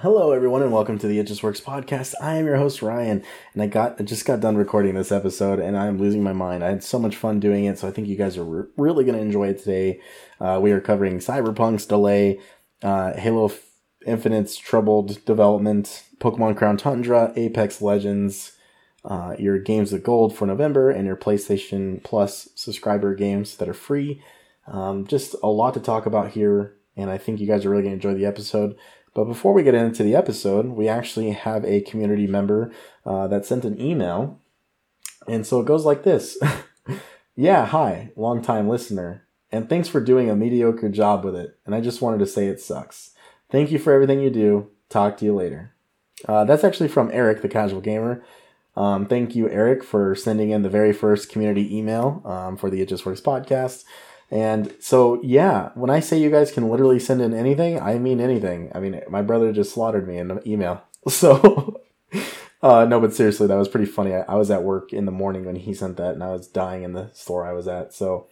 Hello, everyone, and welcome to the It Just Works podcast. I am your host Ryan, and I got I just got done recording this episode, and I'm losing my mind. I had so much fun doing it, so I think you guys are re- really going to enjoy it today. Uh, we are covering Cyberpunk's delay, uh, Halo Infinite's troubled development, Pokemon Crown Tundra, Apex Legends, uh, your games of gold for November, and your PlayStation Plus subscriber games that are free. Um, just a lot to talk about here, and I think you guys are really going to enjoy the episode. But before we get into the episode, we actually have a community member uh, that sent an email. And so it goes like this Yeah, hi, longtime listener. And thanks for doing a mediocre job with it. And I just wanted to say it sucks. Thank you for everything you do. Talk to you later. Uh, that's actually from Eric, the casual gamer. Um, thank you, Eric, for sending in the very first community email um, for the It Just Works podcast. And so, yeah, when I say you guys can literally send in anything, I mean anything. I mean, my brother just slaughtered me in an email. So, uh, no, but seriously, that was pretty funny. I, I, was at work in the morning when he sent that, and I was dying in the store I was at. So,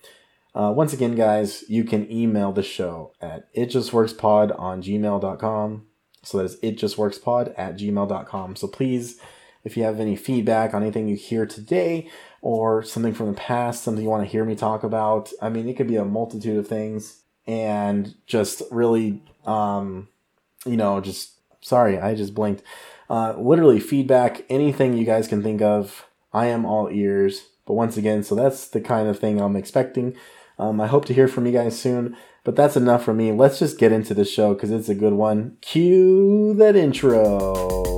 uh, once again, guys, you can email the show at itjustworkspod on gmail.com. So that is itjustworkspod at gmail.com. So please, if you have any feedback on anything you hear today, or something from the past, something you want to hear me talk about. I mean, it could be a multitude of things and just really, um, you know, just sorry, I just blinked. Uh, literally feedback, anything you guys can think of. I am all ears. But once again, so that's the kind of thing I'm expecting. Um, I hope to hear from you guys soon. But that's enough for me. Let's just get into the show because it's a good one. Cue that intro.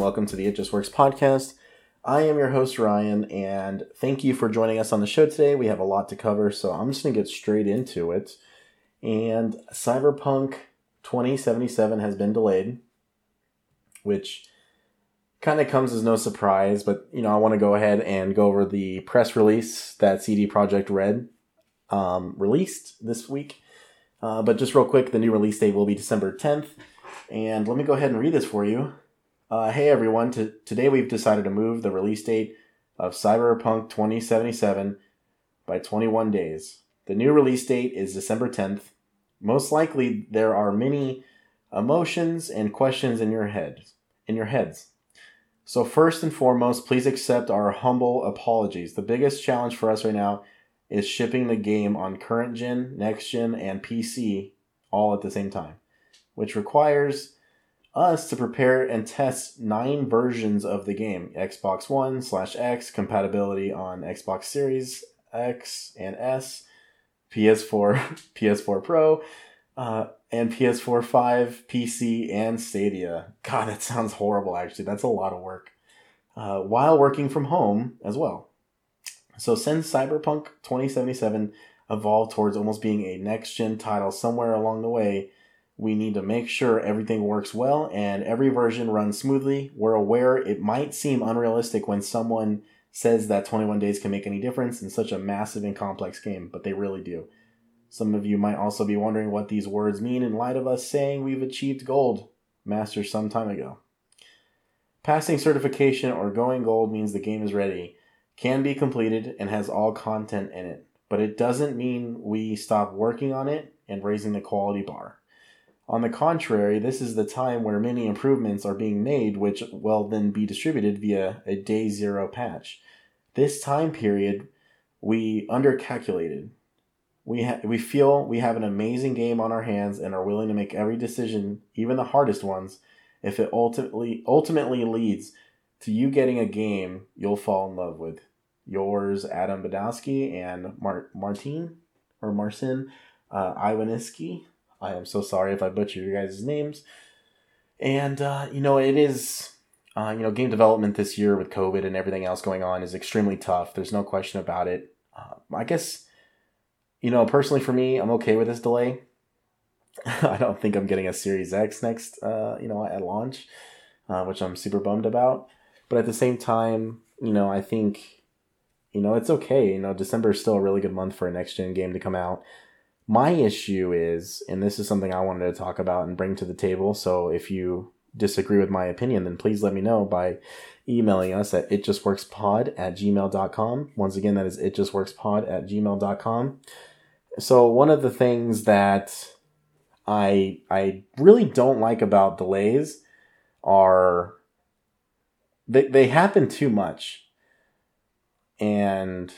Welcome to the It Just Works podcast. I am your host, Ryan, and thank you for joining us on the show today. We have a lot to cover, so I'm just going to get straight into it. And Cyberpunk 2077 has been delayed, which kind of comes as no surprise, but you know, I want to go ahead and go over the press release that CD Projekt Red um, released this week. Uh, but just real quick, the new release date will be December 10th. And let me go ahead and read this for you. Uh, hey everyone, T- today we've decided to move the release date of Cyberpunk 2077 by 21 days. The new release date is December 10th. Most likely there are many emotions and questions in your head, in your heads. So first and foremost, please accept our humble apologies. The biggest challenge for us right now is shipping the game on current gen, next gen, and PC all at the same time, which requires us to prepare and test nine versions of the game Xbox One slash X, compatibility on Xbox Series X and S, PS4, PS4 Pro, uh, and PS4 5, PC, and Stadia. God, that sounds horrible, actually. That's a lot of work. Uh, while working from home as well. So, since Cyberpunk 2077 evolved towards almost being a next gen title somewhere along the way, we need to make sure everything works well and every version runs smoothly. We're aware it might seem unrealistic when someone says that 21 days can make any difference in such a massive and complex game, but they really do. Some of you might also be wondering what these words mean in light of us saying we've achieved gold master some time ago. Passing certification or going gold means the game is ready, can be completed, and has all content in it, but it doesn't mean we stop working on it and raising the quality bar. On the contrary, this is the time where many improvements are being made, which will then be distributed via a day zero patch. This time period, we undercalculated. We, ha- we feel we have an amazing game on our hands and are willing to make every decision, even the hardest ones, if it ultimately ultimately leads to you getting a game you'll fall in love with. Yours, Adam Badowski and Mar- Martin or Marcin uh, Iwaniski. I am so sorry if I butcher your guys' names. And, uh, you know, it is, uh, you know, game development this year with COVID and everything else going on is extremely tough. There's no question about it. Uh, I guess, you know, personally for me, I'm okay with this delay. I don't think I'm getting a Series X next, uh, you know, at launch, uh, which I'm super bummed about. But at the same time, you know, I think You know, it's okay. You know, December is still a really good month for a next gen game to come out. My issue is, and this is something I wanted to talk about and bring to the table. So if you disagree with my opinion, then please let me know by emailing us at itjustworkspod at gmail.com. Once again, that is itjustworkspod at gmail.com. So one of the things that I I really don't like about delays are they, they happen too much. And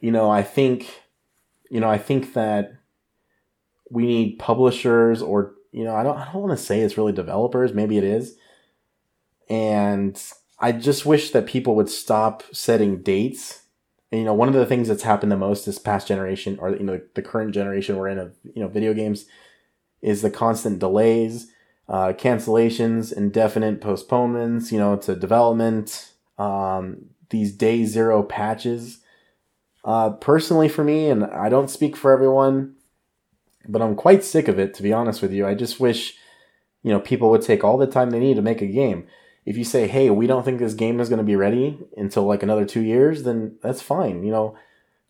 you know, I think you know, I think that we need publishers or you know, I don't I don't want to say it's really developers, maybe it is. And I just wish that people would stop setting dates. And, you know, one of the things that's happened the most this past generation or you know, the current generation we're in of, you know, video games is the constant delays, uh, cancellations, indefinite postponements, you know, to development, um, these day zero patches. Uh, personally, for me, and I don't speak for everyone, but I'm quite sick of it, to be honest with you. I just wish, you know, people would take all the time they need to make a game. If you say, hey, we don't think this game is going to be ready until like another two years, then that's fine. You know,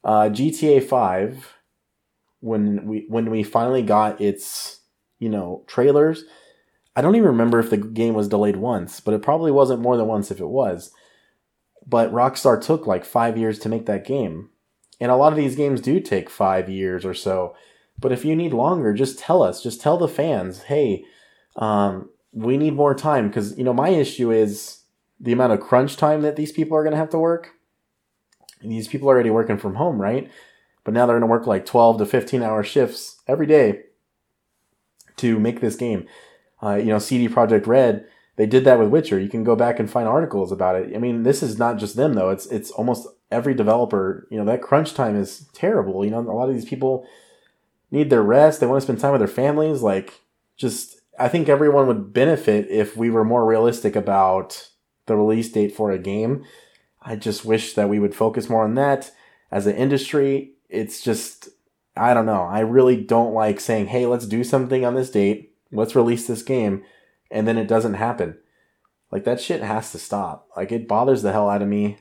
uh, GTA 5, when we when we finally got its, you know, trailers, I don't even remember if the game was delayed once, but it probably wasn't more than once if it was. But Rockstar took like five years to make that game. And a lot of these games do take five years or so. But if you need longer, just tell us. Just tell the fans, hey, um, we need more time. Because, you know, my issue is the amount of crunch time that these people are going to have to work. These people are already working from home, right? But now they're going to work like 12 to 15 hour shifts every day to make this game. Uh, you know, CD Projekt Red, they did that with Witcher. You can go back and find articles about it. I mean, this is not just them though. It's it's almost every developer. You know, that crunch time is terrible. You know, a lot of these people need their rest. They want to spend time with their families. Like, just, I think everyone would benefit if we were more realistic about the release date for a game. I just wish that we would focus more on that as an industry. It's just, I don't know. I really don't like saying, hey, let's do something on this date. Let's release this game. And then it doesn't happen. Like, that shit has to stop. Like, it bothers the hell out of me.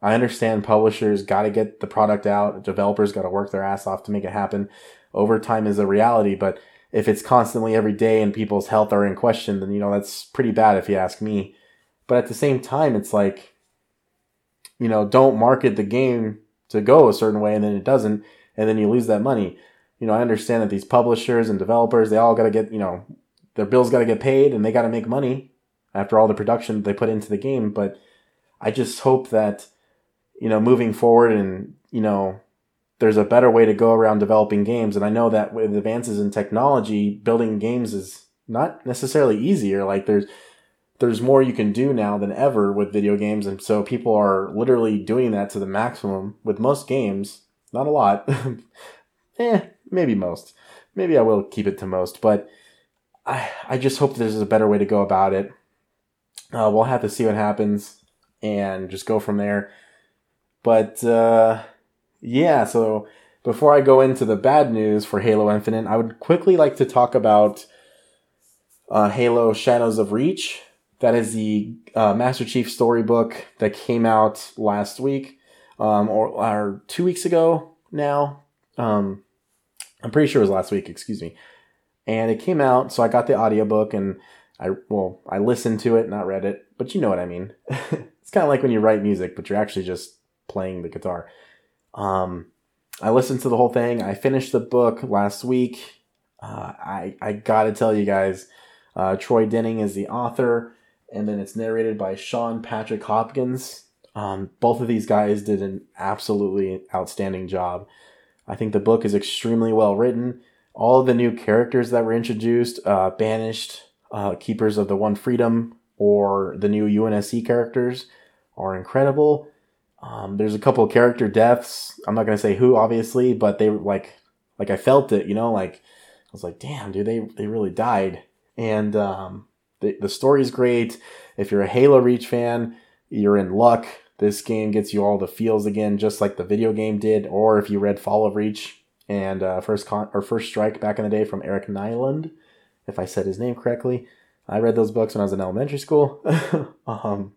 I understand publishers got to get the product out, developers got to work their ass off to make it happen overtime is a reality, but if it's constantly every day and people's health are in question, then you know that's pretty bad if you ask me. But at the same time, it's like, you know, don't market the game to go a certain way and then it doesn't, and then you lose that money. You know, I understand that these publishers and developers, they all got to get, you know, their bills got to get paid and they got to make money after all the production they put into the game. But I just hope that, you know, moving forward and, you know, there's a better way to go around developing games. And I know that with advances in technology, building games is not necessarily easier. Like there's there's more you can do now than ever with video games, and so people are literally doing that to the maximum with most games. Not a lot, eh, maybe most. Maybe I will keep it to most, but I I just hope there's a better way to go about it. Uh, we'll have to see what happens and just go from there. But uh, yeah, so before I go into the bad news for Halo Infinite, I would quickly like to talk about uh, Halo Shadows of Reach. That is the uh, Master Chief storybook that came out last week, um, or, or, two weeks ago now. Um, I'm pretty sure it was last week, excuse me. And it came out, so I got the audiobook and I, well, I listened to it, not read it, but you know what I mean. it's kind of like when you write music, but you're actually just playing the guitar. Um, I listened to the whole thing. I finished the book last week. Uh, I I gotta tell you guys, uh, Troy Denning is the author, and then it's narrated by Sean Patrick Hopkins. Um, both of these guys did an absolutely outstanding job. I think the book is extremely well written. All of the new characters that were introduced, uh, banished, uh, keepers of the One Freedom, or the new UNSC characters, are incredible. Um, there's a couple of character deaths. I'm not gonna say who, obviously, but they like, like I felt it. You know, like I was like, damn, dude, they they really died. And um, the the story's great. If you're a Halo Reach fan, you're in luck. This game gets you all the feels again, just like the video game did. Or if you read Fall of Reach and uh, First Con or First Strike back in the day from Eric Nylund, if I said his name correctly, I read those books when I was in elementary school. um,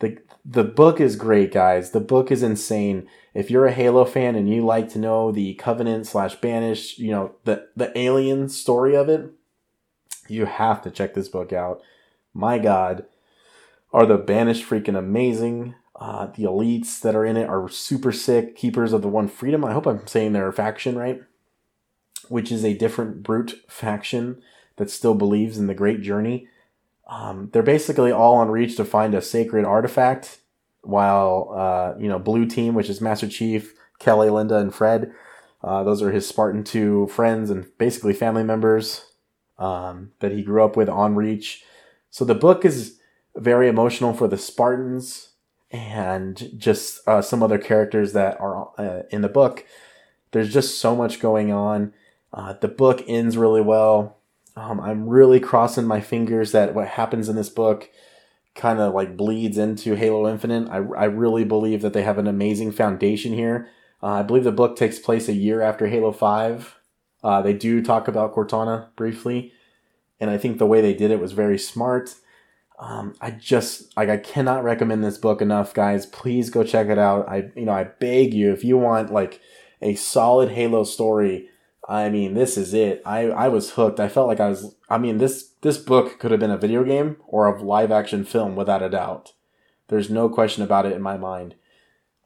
the the book is great, guys. The book is insane. If you're a Halo fan and you like to know the Covenant slash Banished, you know the the alien story of it, you have to check this book out. My God, are the Banished freaking amazing? Uh, the elites that are in it are super sick. Keepers of the One Freedom. I hope I'm saying their faction right, which is a different brute faction that still believes in the Great Journey. Um, they're basically all on reach to find a sacred artifact, while uh, you know Blue Team, which is Master Chief, Kelly, Linda, and Fred. Uh, those are his Spartan 2 friends and basically family members um, that he grew up with on Reach. So the book is very emotional for the Spartans and just uh, some other characters that are uh, in the book. There's just so much going on. Uh, the book ends really well. Um, I'm really crossing my fingers that what happens in this book kind of like bleeds into Halo Infinite. I, I really believe that they have an amazing foundation here. Uh, I believe the book takes place a year after Halo 5. Uh, they do talk about Cortana briefly, and I think the way they did it was very smart. Um, I just like I cannot recommend this book enough, guys. Please go check it out. I you know I beg you if you want like a solid Halo story. I mean, this is it. I I was hooked. I felt like I was. I mean this this book could have been a video game or a live action film without a doubt. There's no question about it in my mind.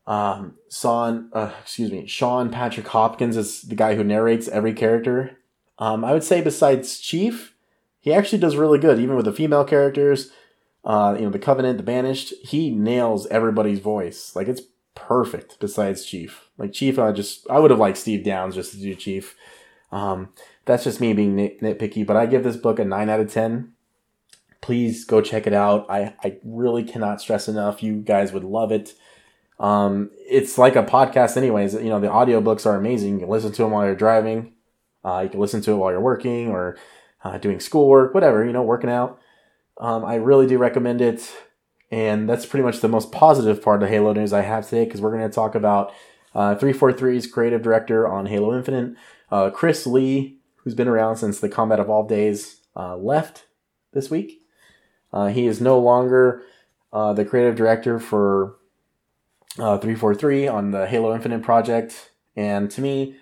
Um, Sean, uh, excuse me, Sean Patrick Hopkins is the guy who narrates every character. Um, I would say besides Chief, he actually does really good, even with the female characters uh, you know, the Covenant, the Banished, he nails everybody's voice. Like it's perfect. Besides Chief, like Chief, I just I would have liked Steve Downes just to do Chief. Um, that's just me being nit- nitpicky, but I give this book a nine out of ten. Please go check it out. I I really cannot stress enough. You guys would love it. Um, it's like a podcast, anyways. You know, the audiobooks are amazing. You can listen to them while you're driving. Uh, you can listen to it while you're working or uh, doing schoolwork, whatever. You know, working out. Um, I really do recommend it. And that's pretty much the most positive part of the Halo news I have today because we're going to talk about uh, 343's creative director on Halo Infinite, uh, Chris Lee, who's been around since the Combat Evolved days, uh, left this week. Uh, he is no longer uh, the creative director for uh, 343 on the Halo Infinite project. And to me,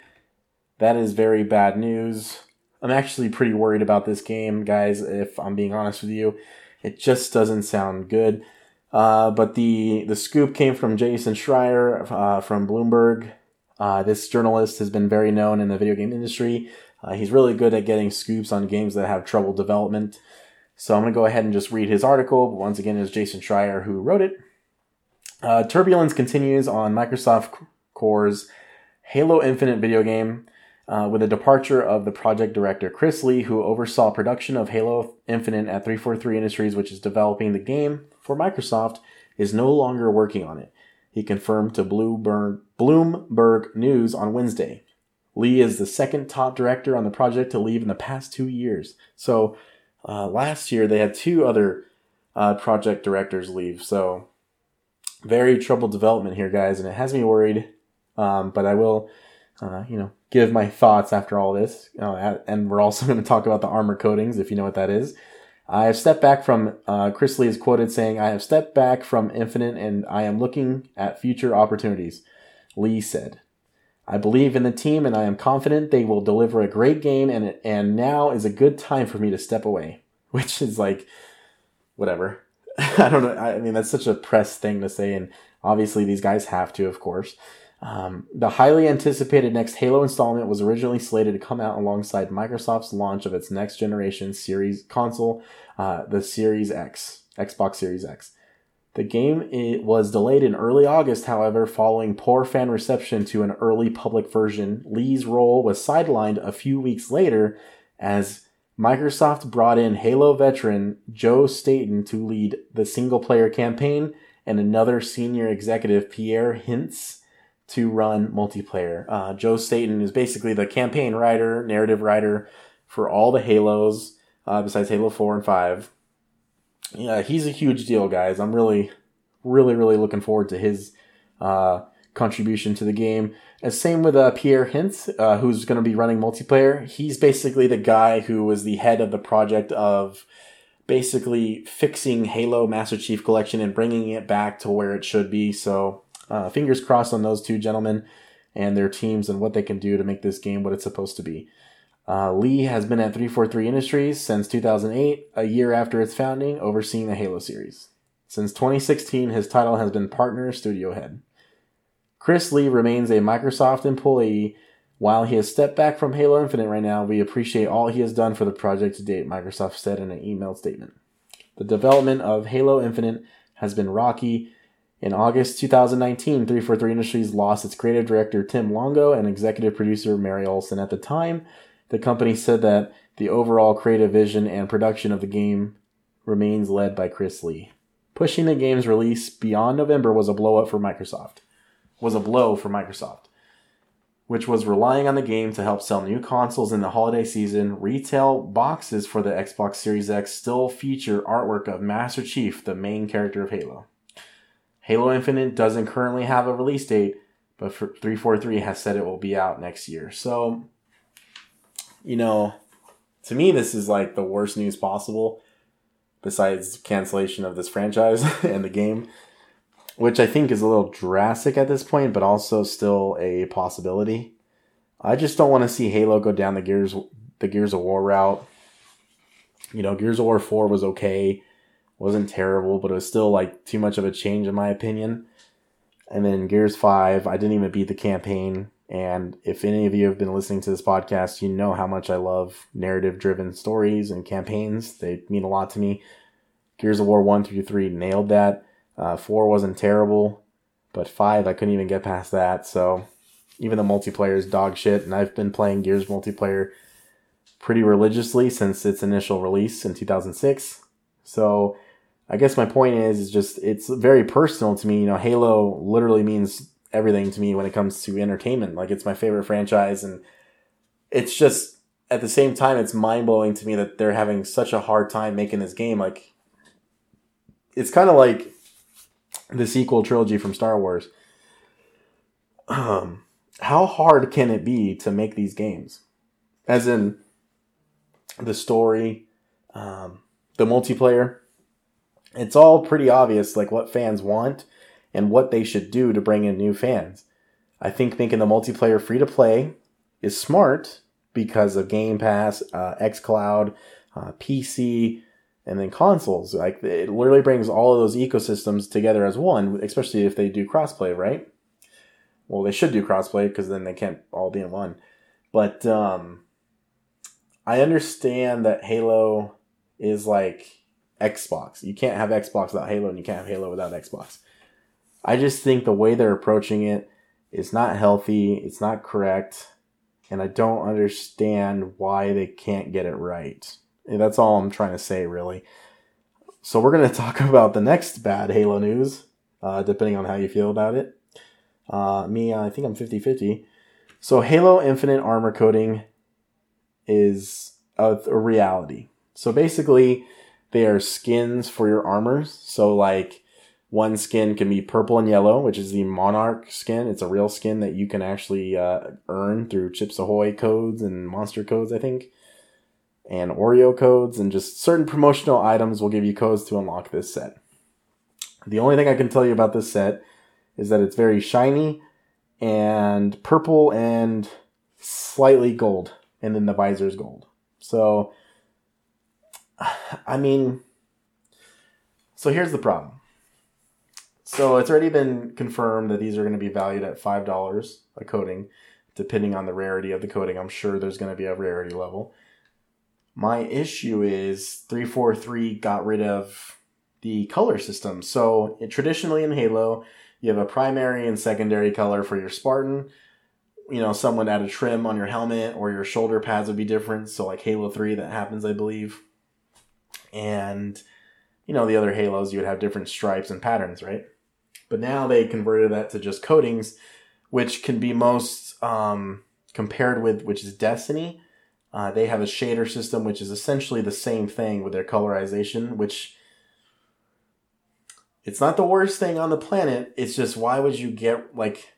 that is very bad news. I'm actually pretty worried about this game, guys, if I'm being honest with you. It just doesn't sound good. Uh, but the, the scoop came from Jason Schreier uh, from Bloomberg. Uh, this journalist has been very known in the video game industry. Uh, he's really good at getting scoops on games that have trouble development. So I'm going to go ahead and just read his article. But once again, it's Jason Schreier who wrote it. Uh, turbulence continues on Microsoft Core's Halo Infinite video game uh, with the departure of the project director Chris Lee, who oversaw production of Halo Infinite at 343 Industries, which is developing the game for Microsoft, is no longer working on it. He confirmed to Bloomberg, News on Wednesday. Lee is the second top director on the project to leave in the past two years. So uh, last year they had two other uh, project directors leave. So very troubled development here, guys, and it has me worried. Um, but I will, uh, you know, give my thoughts after all this. Uh, and we're also going to talk about the armor coatings, if you know what that is. I have stepped back from, uh, Chris Lee is quoted saying, I have stepped back from Infinite and I am looking at future opportunities. Lee said, I believe in the team and I am confident they will deliver a great game and, and now is a good time for me to step away. Which is like, whatever. I don't know. I mean, that's such a press thing to say. And obviously these guys have to, of course. Um, the highly anticipated next Halo installment was originally slated to come out alongside Microsoft's launch of its next generation series console, uh, the Series X, Xbox Series X. The game it was delayed in early August, however, following poor fan reception to an early public version. Lee's role was sidelined a few weeks later as Microsoft brought in Halo veteran Joe Staten to lead the single player campaign and another senior executive, Pierre Hintz, to run multiplayer. Uh, Joe Staten is basically the campaign writer, narrative writer for all the Halos, uh, besides Halo 4 and 5. Yeah, he's a huge deal, guys. I'm really, really, really looking forward to his uh, contribution to the game. And same with uh, Pierre Hintz, uh, who's going to be running multiplayer. He's basically the guy who was the head of the project of basically fixing Halo Master Chief Collection and bringing it back to where it should be. So, uh, fingers crossed on those two gentlemen and their teams and what they can do to make this game what it's supposed to be. Uh, Lee has been at 343 Industries since 2008, a year after its founding, overseeing the Halo series. Since 2016, his title has been Partner Studio Head. Chris Lee remains a Microsoft employee. While he has stepped back from Halo Infinite right now, we appreciate all he has done for the project to date, Microsoft said in an email statement. The development of Halo Infinite has been rocky. In August 2019, 343 Industries lost its creative director Tim Longo and executive producer Mary Olson. At the time, the company said that the overall creative vision and production of the game remains led by Chris Lee. Pushing the game's release beyond November was a blow up for Microsoft. Was a blow for Microsoft which was relying on the game to help sell new consoles in the holiday season, retail boxes for the Xbox Series X still feature artwork of Master Chief, the main character of Halo. Halo Infinite doesn't currently have a release date, but 343 has said it will be out next year. So, you know, to me, this is like the worst news possible, besides cancellation of this franchise and the game which I think is a little drastic at this point, but also still a possibility. I just don't want to see Halo go down the Gears the Gears of War route. You know, Gears of War 4 was okay, wasn't terrible, but it was still like too much of a change in my opinion. And then Gears 5, I didn't even beat the campaign. And if any of you have been listening to this podcast, you know how much I love narrative driven stories and campaigns. They mean a lot to me. Gears of War 1 through 3 nailed that. Uh, four wasn't terrible, but five I couldn't even get past that. So even the multiplayer is dog shit, and I've been playing Gears multiplayer pretty religiously since its initial release in 2006. So I guess my point is, is just it's very personal to me. You know, Halo literally means everything to me when it comes to entertainment. Like it's my favorite franchise, and it's just at the same time it's mind blowing to me that they're having such a hard time making this game. Like it's kind of like the sequel trilogy from Star Wars. Um, how hard can it be to make these games? As in the story, um, the multiplayer. It's all pretty obvious, like what fans want and what they should do to bring in new fans. I think making the multiplayer free to play is smart because of Game Pass, uh, xCloud, uh, PC, and then consoles. Like it literally brings all of those ecosystems together as one, especially if they do crossplay, right? Well, they should do crossplay because then they can't all be in one. But um, I understand that Halo is like Xbox. You can't have Xbox without Halo, and you can't have Halo without Xbox. I just think the way they're approaching it is not healthy. It's not correct, and I don't understand why they can't get it right. That's all I'm trying to say, really. So we're going to talk about the next bad Halo news, uh, depending on how you feel about it. Uh, me, I think I'm 50 50. So Halo Infinite armor coating is a, a reality. So basically, they are skins for your armors. So, like, one skin can be purple and yellow, which is the Monarch skin. It's a real skin that you can actually uh, earn through Chips Ahoy codes and monster codes, I think and Oreo codes, and just certain promotional items will give you codes to unlock this set. The only thing I can tell you about this set is that it's very shiny and purple and slightly gold, and then the visor is gold. So, I mean, so here's the problem. So it's already been confirmed that these are going to be valued at five dollars a coating, depending on the rarity of the coating. I'm sure there's going to be a rarity level. My issue is 343 got rid of the color system. So it, traditionally in Halo, you have a primary and secondary color for your Spartan. You know, someone add a trim on your helmet or your shoulder pads would be different. So like Halo 3, that happens, I believe. And you know, the other Halos you would have different stripes and patterns, right? But now they converted that to just coatings, which can be most um, compared with which is Destiny uh, they have a shader system, which is essentially the same thing with their colorization, which it's not the worst thing on the planet. It's just why would you get like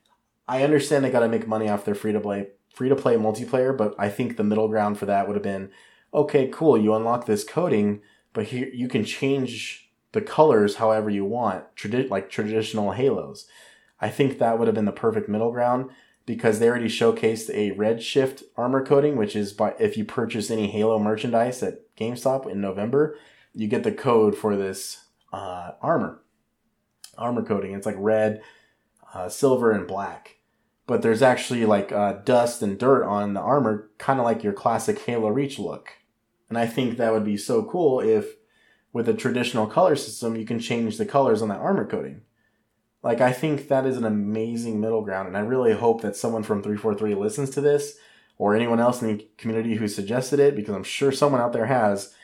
I understand they got to make money off their free to play free to play multiplayer, but I think the middle ground for that would have been okay, cool, you unlock this coding, but here you can change the colors however you want, tradi- like traditional Halos. I think that would have been the perfect middle ground because they already showcased a redshift armor coating, which is by if you purchase any Halo merchandise at GameStop in November, you get the code for this uh, armor armor coating. It's like red, uh, silver, and black. But there's actually like uh, dust and dirt on the armor, kind of like your classic Halo Reach look. And I think that would be so cool if, with a traditional color system, you can change the colors on that armor coating. Like, I think that is an amazing middle ground. And I really hope that someone from 343 listens to this or anyone else in the community who suggested it, because I'm sure someone out there has.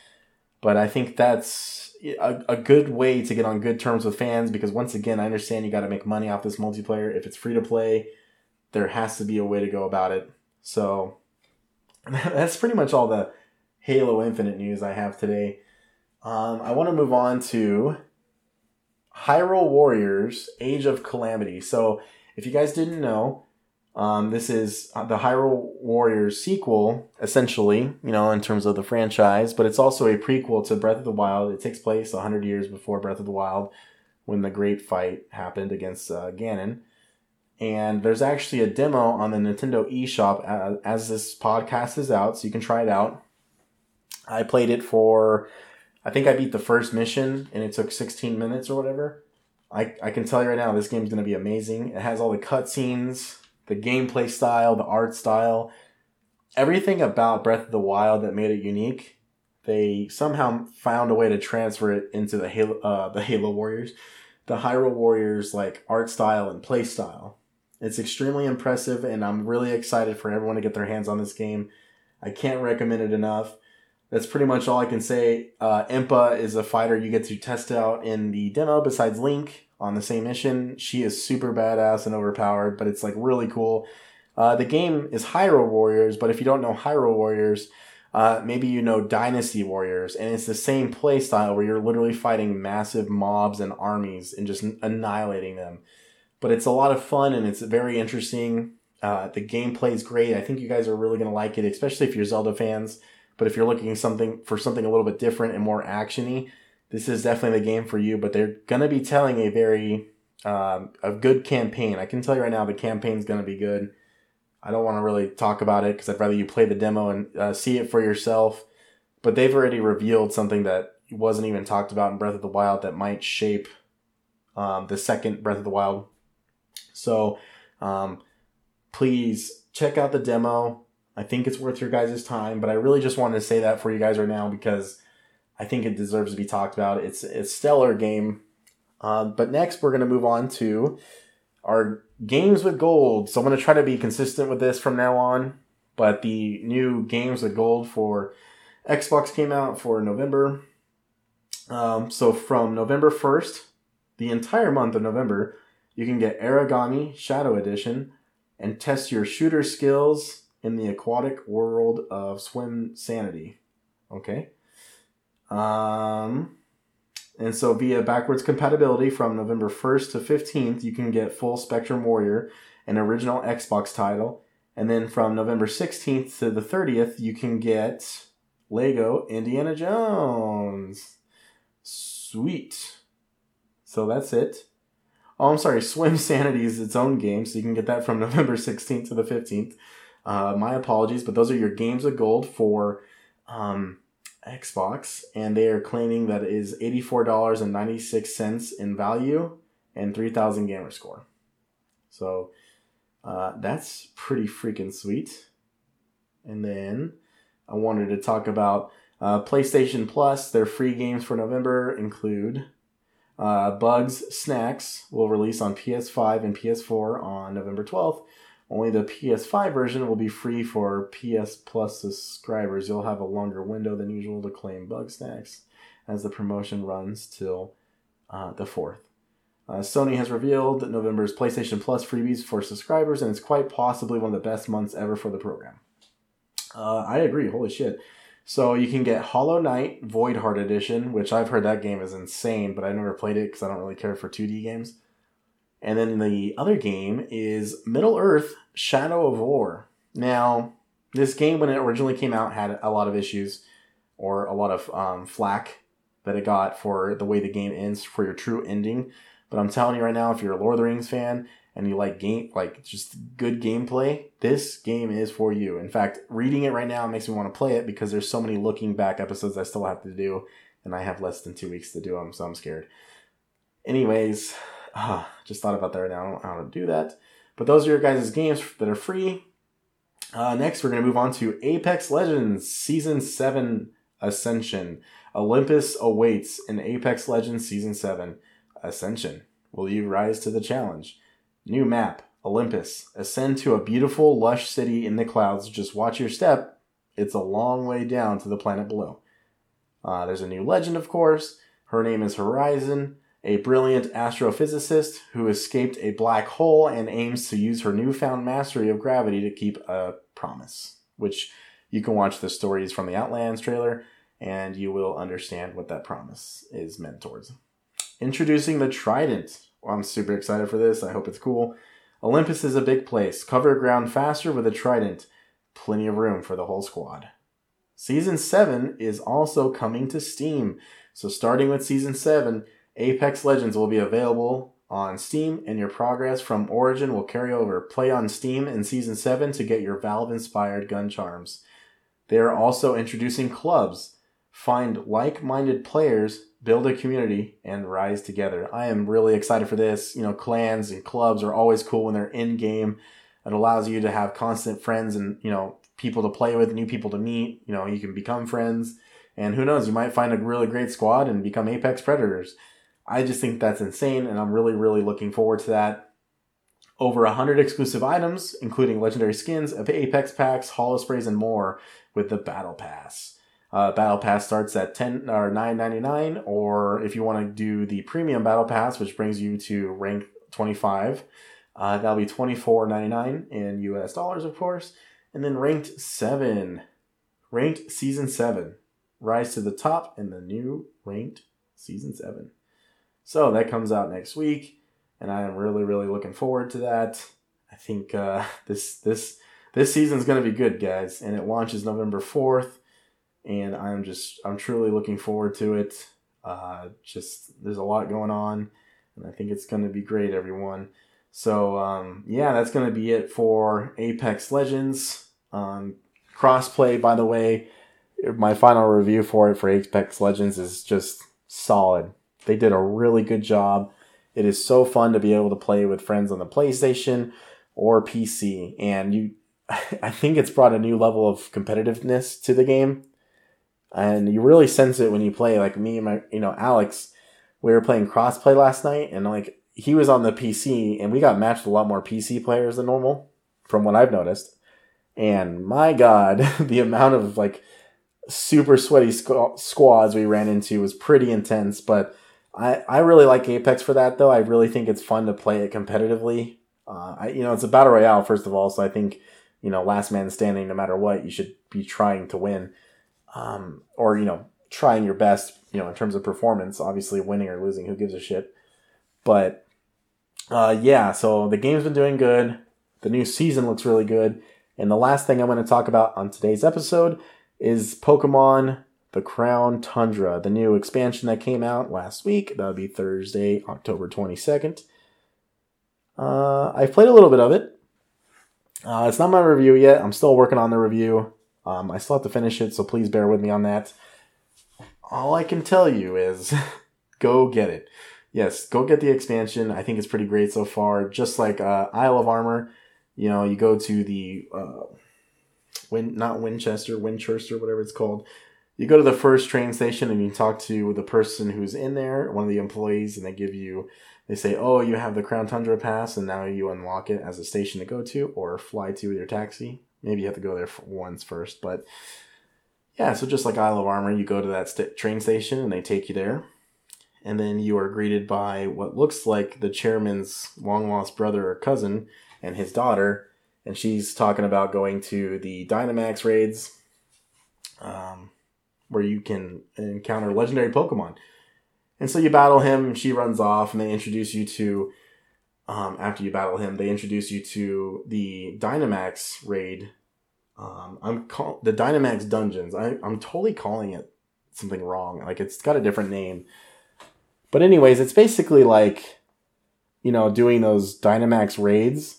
But I think that's a, a good way to get on good terms with fans because, once again, I understand you got to make money off this multiplayer. If it's free to play, there has to be a way to go about it. So that's pretty much all the Halo Infinite news I have today. Um, I want to move on to Hyrule Warriors Age of Calamity. So, if you guys didn't know, um, this is uh, the Hyrule Warriors sequel, essentially, you know, in terms of the franchise, but it's also a prequel to Breath of the Wild. It takes place 100 years before Breath of the Wild when the great fight happened against uh, Ganon. And there's actually a demo on the Nintendo eShop as, as this podcast is out, so you can try it out. I played it for, I think I beat the first mission and it took 16 minutes or whatever. I, I can tell you right now, this game's going to be amazing. It has all the cutscenes, the gameplay style, the art style, everything about Breath of the Wild that made it unique. They somehow found a way to transfer it into the Halo, uh, the Halo Warriors, the Hyrule Warriors like art style and play style. It's extremely impressive, and I'm really excited for everyone to get their hands on this game. I can't recommend it enough that's pretty much all I can say. Uh, Impa is a fighter you get to test out in the demo besides Link on the same mission. She is super badass and overpowered, but it's like really cool. Uh, the game is Hyrule Warriors, but if you don't know Hyrule Warriors, uh, maybe you know Dynasty Warriors, and it's the same play style where you're literally fighting massive mobs and armies and just annihilating them. But it's a lot of fun and it's very interesting. Uh, the gameplay is great. I think you guys are really going to like it, especially if you're Zelda fans. But if you're looking something for something a little bit different and more actiony, this is definitely the game for you. But they're gonna be telling a very um, a good campaign. I can tell you right now, the campaign's gonna be good. I don't want to really talk about it because I'd rather you play the demo and uh, see it for yourself. But they've already revealed something that wasn't even talked about in Breath of the Wild that might shape um, the second Breath of the Wild. So um, please check out the demo. I think it's worth your guys' time, but I really just wanted to say that for you guys right now because I think it deserves to be talked about. It's a stellar game. Uh, but next, we're going to move on to our games with gold. So I'm going to try to be consistent with this from now on. But the new games with gold for Xbox came out for November. Um, so from November 1st, the entire month of November, you can get Aragami Shadow Edition and test your shooter skills in the aquatic world of Swimsanity. Okay. Um, and so via backwards compatibility from November 1st to 15th, you can get full Spectrum Warrior, an original Xbox title. And then from November 16th to the 30th, you can get Lego Indiana Jones. Sweet. So that's it. Oh, I'm sorry. Swimsanity is its own game, so you can get that from November 16th to the 15th. Uh, my apologies, but those are your games of gold for um, Xbox, and they are claiming that it is $84.96 in value and 3,000 gamer score. So uh, that's pretty freaking sweet. And then I wanted to talk about uh, PlayStation Plus. Their free games for November include uh, Bugs Snacks will release on PS5 and PS4 on November 12th. Only the PS5 version will be free for PS Plus subscribers. You'll have a longer window than usual to claim Bugsnax as the promotion runs till uh, the 4th. Uh, Sony has revealed November's PlayStation Plus freebies for subscribers, and it's quite possibly one of the best months ever for the program. Uh, I agree. Holy shit. So you can get Hollow Knight Void Heart Edition, which I've heard that game is insane, but I never played it because I don't really care for 2D games. And then the other game is Middle Earth Shadow of War. Now, this game, when it originally came out, had a lot of issues or a lot of um, flack that it got for the way the game ends for your true ending. But I'm telling you right now, if you're a Lord of the Rings fan and you like game like just good gameplay, this game is for you. In fact, reading it right now makes me want to play it because there's so many looking back episodes I still have to do, and I have less than two weeks to do them, so I'm scared. Anyways, uh, just thought about that right now. I don't know how to do that. But those are your guys' games that are free. Uh, next, we're going to move on to Apex Legends Season 7 Ascension. Olympus awaits in Apex Legends Season 7 Ascension. Will you rise to the challenge? New map, Olympus. Ascend to a beautiful, lush city in the clouds. Just watch your step. It's a long way down to the planet below. Uh, there's a new legend, of course. Her name is Horizon, a brilliant astrophysicist who escaped a black hole and aims to use her newfound mastery of gravity to keep a promise. Which you can watch the stories from the Outlands trailer and you will understand what that promise is meant towards. Introducing the Trident. Well, I'm super excited for this. I hope it's cool. Olympus is a big place. Cover ground faster with a Trident. Plenty of room for the whole squad. Season 7 is also coming to Steam. So, starting with Season 7, Apex Legends will be available on Steam, and your progress from Origin will carry over. Play on Steam in Season 7 to get your Valve inspired gun charms. They are also introducing clubs. Find like minded players, build a community, and rise together. I am really excited for this. You know, clans and clubs are always cool when they're in game. It allows you to have constant friends and, you know, people to play with, new people to meet. You know, you can become friends. And who knows, you might find a really great squad and become Apex Predators. I just think that's insane, and I'm really, really looking forward to that. Over 100 exclusive items, including legendary skins, Apex packs, holo sprays, and more with the Battle Pass. Uh, Battle Pass starts at 10 or 9.99, or if you want to do the Premium Battle Pass, which brings you to rank 25, uh, that'll be 24.99 in US dollars, of course. And then ranked 7, ranked Season 7, rise to the top in the new ranked Season 7. So that comes out next week, and I am really, really looking forward to that. I think uh, this this this season's going to be good, guys, and it launches November fourth and I'm just I'm truly looking forward to it. Uh, just there's a lot going on, and I think it's going to be great, everyone. So um, yeah, that's going to be it for Apex Legends. Um, crossplay, by the way, my final review for it for Apex Legends is just solid. They did a really good job. It is so fun to be able to play with friends on the PlayStation or PC, and you. I think it's brought a new level of competitiveness to the game and you really sense it when you play. Like me and my, you know, Alex, we were playing crossplay last night, and like he was on the PC, and we got matched a lot more PC players than normal, from what I've noticed. And my God, the amount of like super sweaty squ- squads we ran into was pretty intense. But I, I really like Apex for that, though. I really think it's fun to play it competitively. Uh, I, you know, it's a battle royale first of all, so I think you know, last man standing, no matter what, you should be trying to win um, or you know trying your best you know in terms of performance obviously winning or losing who gives a shit but uh, yeah so the game's been doing good the new season looks really good and the last thing i'm going to talk about on today's episode is pokemon the crown tundra the new expansion that came out last week that would be thursday october 22nd uh, i've played a little bit of it uh, it's not my review yet i'm still working on the review um, I still have to finish it, so please bear with me on that. All I can tell you is go get it. Yes, go get the expansion. I think it's pretty great so far. Just like uh, Isle of Armor, you know, you go to the uh, Win not Winchester, Winchester, whatever it's called. You go to the first train station and you talk to the person who's in there, one of the employees, and they give you they say, "Oh, you have the Crown Tundra pass, and now you unlock it as a station to go to or fly to with your taxi." Maybe you have to go there once first, but yeah. So just like Isle of Armor, you go to that st- train station and they take you there, and then you are greeted by what looks like the chairman's long lost brother or cousin and his daughter, and she's talking about going to the Dynamax raids, um, where you can encounter legendary Pokemon. And so you battle him, she runs off, and they introduce you to um, after you battle him, they introduce you to the Dynamax raid. Um, I'm call- the Dynamax dungeons. I, I'm totally calling it something wrong. Like it's got a different name. But anyways, it's basically like you know, doing those Dynamax raids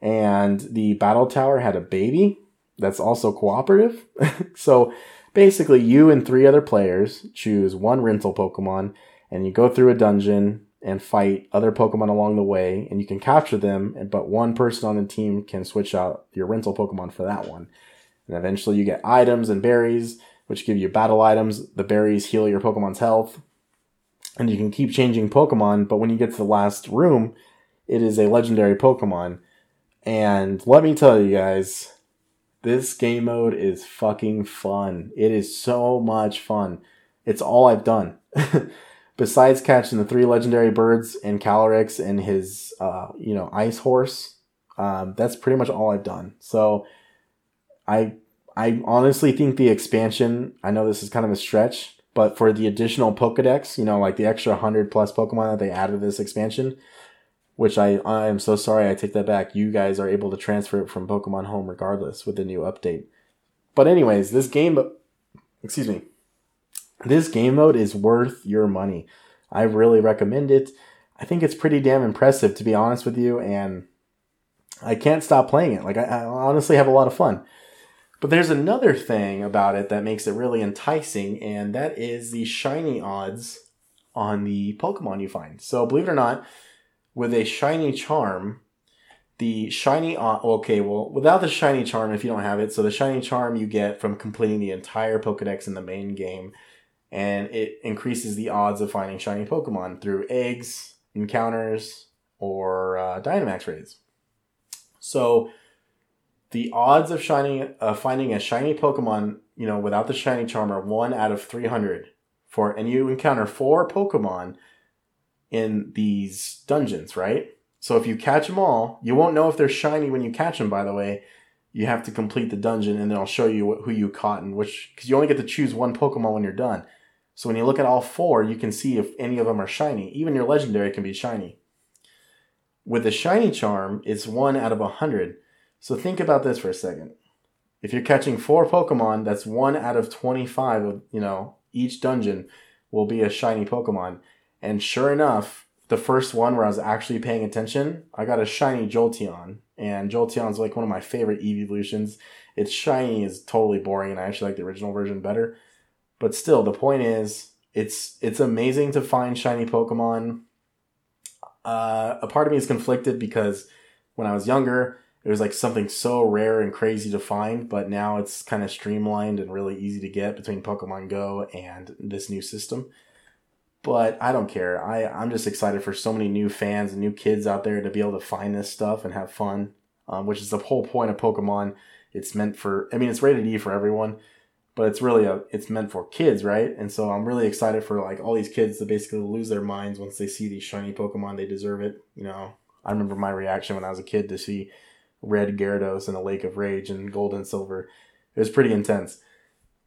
and the battle tower had a baby that's also cooperative. so basically you and three other players choose one rental Pokemon and you go through a dungeon and fight other Pokemon along the way, and you can capture them, but one person on the team can switch out your rental Pokemon for that one. And eventually you get items and berries, which give you battle items. The berries heal your Pokemon's health. And you can keep changing Pokemon, but when you get to the last room, it is a legendary Pokemon. And let me tell you guys, this game mode is fucking fun. It is so much fun. It's all I've done. besides catching the three legendary birds and Calyrex and his, uh, you know, ice horse, um, that's pretty much all I've done. So I, I honestly think the expansion, I know this is kind of a stretch, but for the additional Pokedex, you know, like the extra 100 plus Pokemon that they added to this expansion, which I, I am so sorry, I take that back. You guys are able to transfer it from Pokemon Home regardless with the new update. But anyways, this game, excuse me, this game mode is worth your money. I really recommend it. I think it's pretty damn impressive, to be honest with you, and I can't stop playing it. Like, I, I honestly have a lot of fun. But there's another thing about it that makes it really enticing, and that is the shiny odds on the Pokemon you find. So, believe it or not, with a shiny charm, the shiny okay well without the shiny charm if you don't have it so the shiny charm you get from completing the entire pokedex in the main game and it increases the odds of finding shiny Pokemon through eggs, encounters, or uh, Dynamax raids. So the odds of shining, uh, finding a shiny Pokemon, you know, without the shiny charm are one out of three hundred. For and you encounter four Pokemon in these dungeons, right? So if you catch them all, you won't know if they're shiny when you catch them. By the way, you have to complete the dungeon, and then I'll show you who you caught and which because you only get to choose one Pokemon when you're done. So when you look at all four, you can see if any of them are shiny. Even your legendary can be shiny. With the shiny charm, it's one out of a hundred. So think about this for a second. If you're catching four Pokemon, that's one out of 25 of, you know, each dungeon will be a shiny Pokemon. And sure enough, the first one where I was actually paying attention, I got a shiny Jolteon. And Jolteon's like one of my favorite evolutions. It's shiny is totally boring, and I actually like the original version better. But still, the point is, it's it's amazing to find shiny Pokemon. Uh, a part of me is conflicted because when I was younger, it was like something so rare and crazy to find, but now it's kind of streamlined and really easy to get between Pokemon Go and this new system. But I don't care. I, I'm just excited for so many new fans and new kids out there to be able to find this stuff and have fun, um, which is the whole point of Pokemon. It's meant for, I mean, it's rated E for everyone, but it's really a it's meant for kids, right? And so I'm really excited for like all these kids to basically lose their minds once they see these shiny Pokemon. They deserve it, you know. I remember my reaction when I was a kid to see red Gyarados in a Lake of Rage and Gold and Silver. It was pretty intense.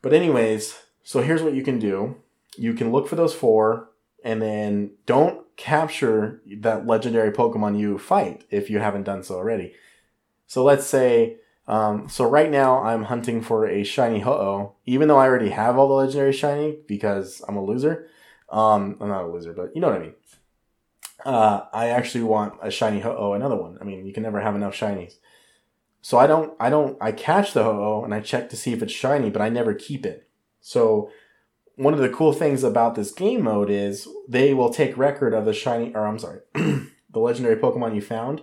But anyways, so here's what you can do. You can look for those four and then don't capture that legendary Pokemon you fight if you haven't done so already. So let's say um, so right now I'm hunting for a shiny Ho-Oh, even though I already have all the legendary shiny because I'm a loser. Um, I'm not a loser, but you know what I mean. Uh, I actually want a shiny Ho-Oh, another one. I mean, you can never have enough shinies. So I don't, I don't, I catch the Ho-Oh and I check to see if it's shiny, but I never keep it. So one of the cool things about this game mode is they will take record of the shiny, or I'm sorry, the legendary Pokemon you found.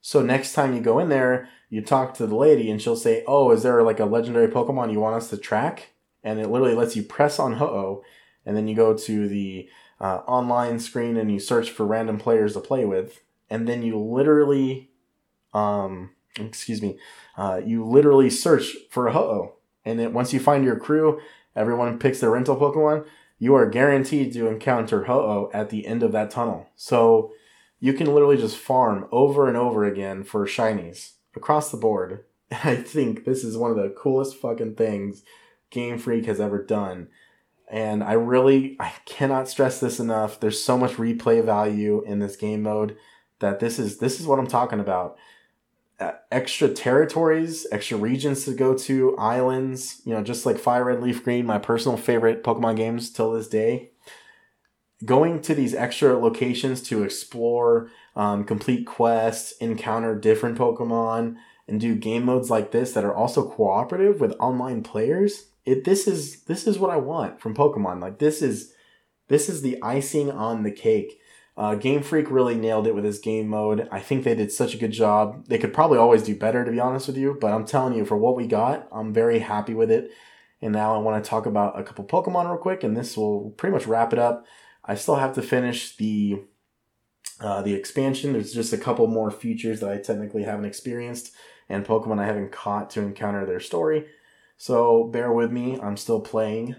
So next time you go in there, you talk to the lady and she'll say, "Oh, is there like a legendary Pokemon you want us to track?" And it literally lets you press on Ho-Oh, and then you go to the uh, online screen and you search for random players to play with, and then you literally, um, excuse me, uh, you literally search for a Ho-Oh, and then once you find your crew, everyone picks their rental Pokemon. You are guaranteed to encounter Ho-Oh at the end of that tunnel. So you can literally just farm over and over again for shinies across the board. I think this is one of the coolest fucking things Game Freak has ever done. And I really I cannot stress this enough. There's so much replay value in this game mode that this is this is what I'm talking about. Uh, extra territories, extra regions to go to, islands, you know, just like Fire Red Leaf Green, my personal favorite Pokemon games till this day. Going to these extra locations to explore, um, complete quests, encounter different Pokemon, and do game modes like this that are also cooperative with online players. It this is this is what I want from Pokemon. Like this is this is the icing on the cake. Uh, game Freak really nailed it with his game mode. I think they did such a good job. They could probably always do better, to be honest with you. But I'm telling you, for what we got, I'm very happy with it. And now I want to talk about a couple Pokemon real quick, and this will pretty much wrap it up. I still have to finish the uh, the expansion. There's just a couple more features that I technically haven't experienced, and Pokemon I haven't caught to encounter their story. So bear with me. I'm still playing.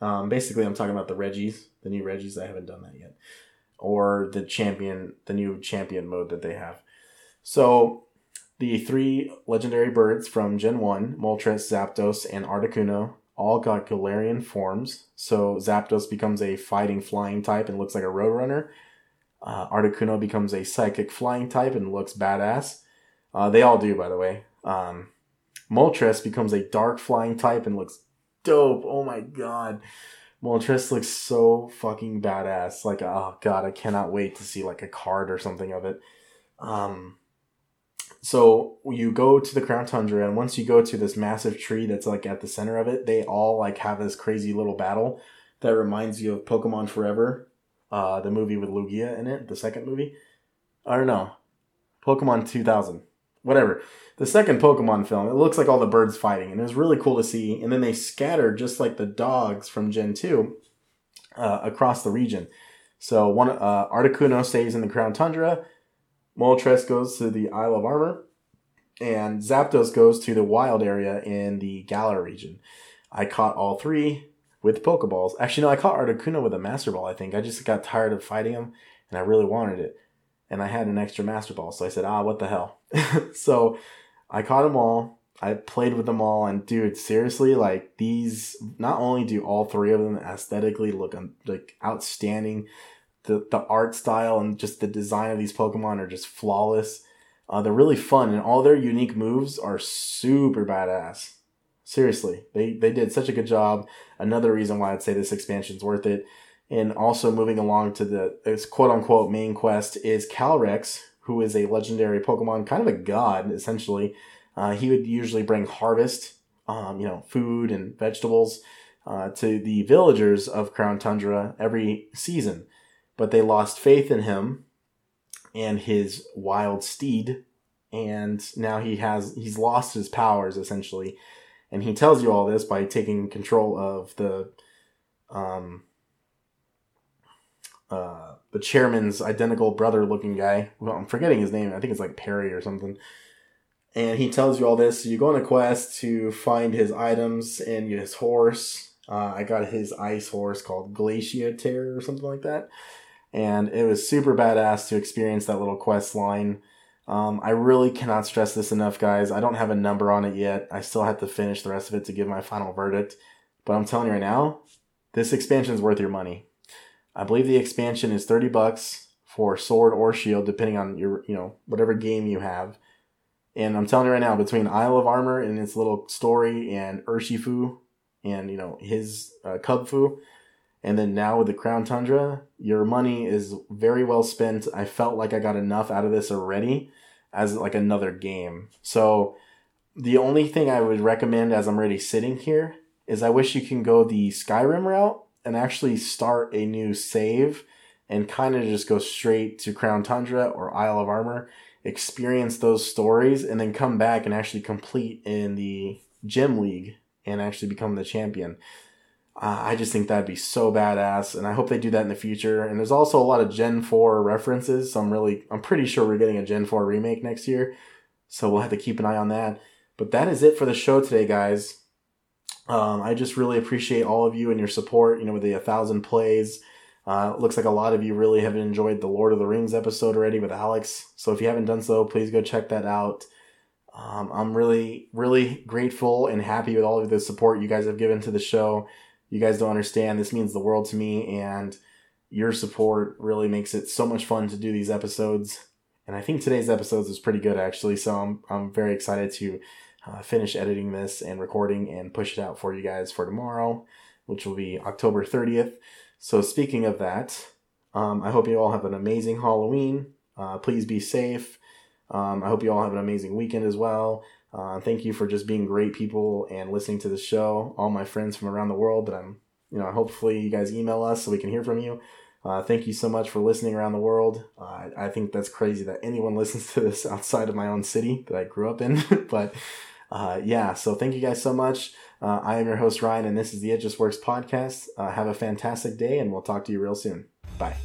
Um, basically, I'm talking about the Regis, the new Regis. I haven't done that yet or the champion, the new champion mode that they have. So the three legendary birds from Gen 1, Moltres, Zapdos, and Articuno, all got Galarian forms. So Zapdos becomes a fighting flying type and looks like a Roadrunner. Uh, Articuno becomes a psychic flying type and looks badass. Uh, they all do, by the way. Um, Moltres becomes a dark flying type and looks dope. Oh my god. Moltres looks so fucking badass. Like, oh god, I cannot wait to see like a card or something of it. Um, so you go to the Crown Tundra, and once you go to this massive tree that's like at the center of it, they all like have this crazy little battle that reminds you of Pokemon Forever, uh, the movie with Lugia in it, the second movie. I don't know, Pokemon 2000, whatever the second Pokemon film, it looks like all the birds fighting, and it was really cool to see. And then they scatter just like the dogs from Gen two uh, across the region. So one uh, Articuno stays in the Crown Tundra, Moltres goes to the Isle of Armor, and Zapdos goes to the wild area in the Galar region. I caught all three with Pokeballs. Actually, no, I caught Articuno with a Master Ball. I think I just got tired of fighting him, and I really wanted it. And I had an extra Master Ball, so I said, "Ah, what the hell?" so I caught them all. I played with them all, and dude, seriously, like these. Not only do all three of them aesthetically look like outstanding, the the art style and just the design of these Pokemon are just flawless. Uh, they're really fun, and all their unique moves are super badass. Seriously, they they did such a good job. Another reason why I'd say this expansion's worth it. And also moving along to the quote unquote main quest is Calyrex, who is a legendary Pokemon, kind of a god, essentially. Uh, he would usually bring harvest, um, you know, food and vegetables uh, to the villagers of Crown Tundra every season. But they lost faith in him and his wild steed, and now he has he's lost his powers essentially. And he tells you all this by taking control of the um, uh, the chairman's identical brother looking guy. Well, I'm forgetting his name. I think it's like Perry or something. And he tells you all this. So you go on a quest to find his items and his horse. Uh, I got his ice horse called Glaciator or something like that. And it was super badass to experience that little quest line. Um, I really cannot stress this enough, guys. I don't have a number on it yet. I still have to finish the rest of it to give my final verdict. But I'm telling you right now, this expansion is worth your money. I believe the expansion is 30 bucks for sword or shield, depending on your, you know, whatever game you have. And I'm telling you right now, between Isle of Armor and its little story and Urshifu and, you know, his uh, Kubfu, and then now with the Crown Tundra, your money is very well spent. I felt like I got enough out of this already as like another game. So the only thing I would recommend as I'm already sitting here is I wish you can go the Skyrim route and actually start a new save and kind of just go straight to Crown Tundra or Isle of Armor, experience those stories, and then come back and actually complete in the Gem League and actually become the champion. Uh, I just think that'd be so badass, and I hope they do that in the future. And there's also a lot of Gen 4 references, so I'm really, I'm pretty sure we're getting a Gen 4 remake next year, so we'll have to keep an eye on that. But that is it for the show today, guys. Um, I just really appreciate all of you and your support. You know, with the a thousand plays, uh, looks like a lot of you really have enjoyed the Lord of the Rings episode already with Alex. So if you haven't done so, please go check that out. Um, I'm really, really grateful and happy with all of the support you guys have given to the show. You guys don't understand. This means the world to me, and your support really makes it so much fun to do these episodes. and I think today's episodes is pretty good actually. So I'm I'm very excited to uh, finish editing this and recording and push it out for you guys for tomorrow, which will be October 30th. So speaking of that, um, I hope you all have an amazing Halloween. Uh, please be safe. Um, I hope you all have an amazing weekend as well. Uh, thank you for just being great people and listening to the show. All my friends from around the world that I'm, you know, hopefully you guys email us so we can hear from you. Uh, thank you so much for listening around the world. Uh, I think that's crazy that anyone listens to this outside of my own city that I grew up in. but uh, yeah, so thank you guys so much. Uh, I am your host, Ryan, and this is the It Just Works podcast. Uh, have a fantastic day, and we'll talk to you real soon. Bye.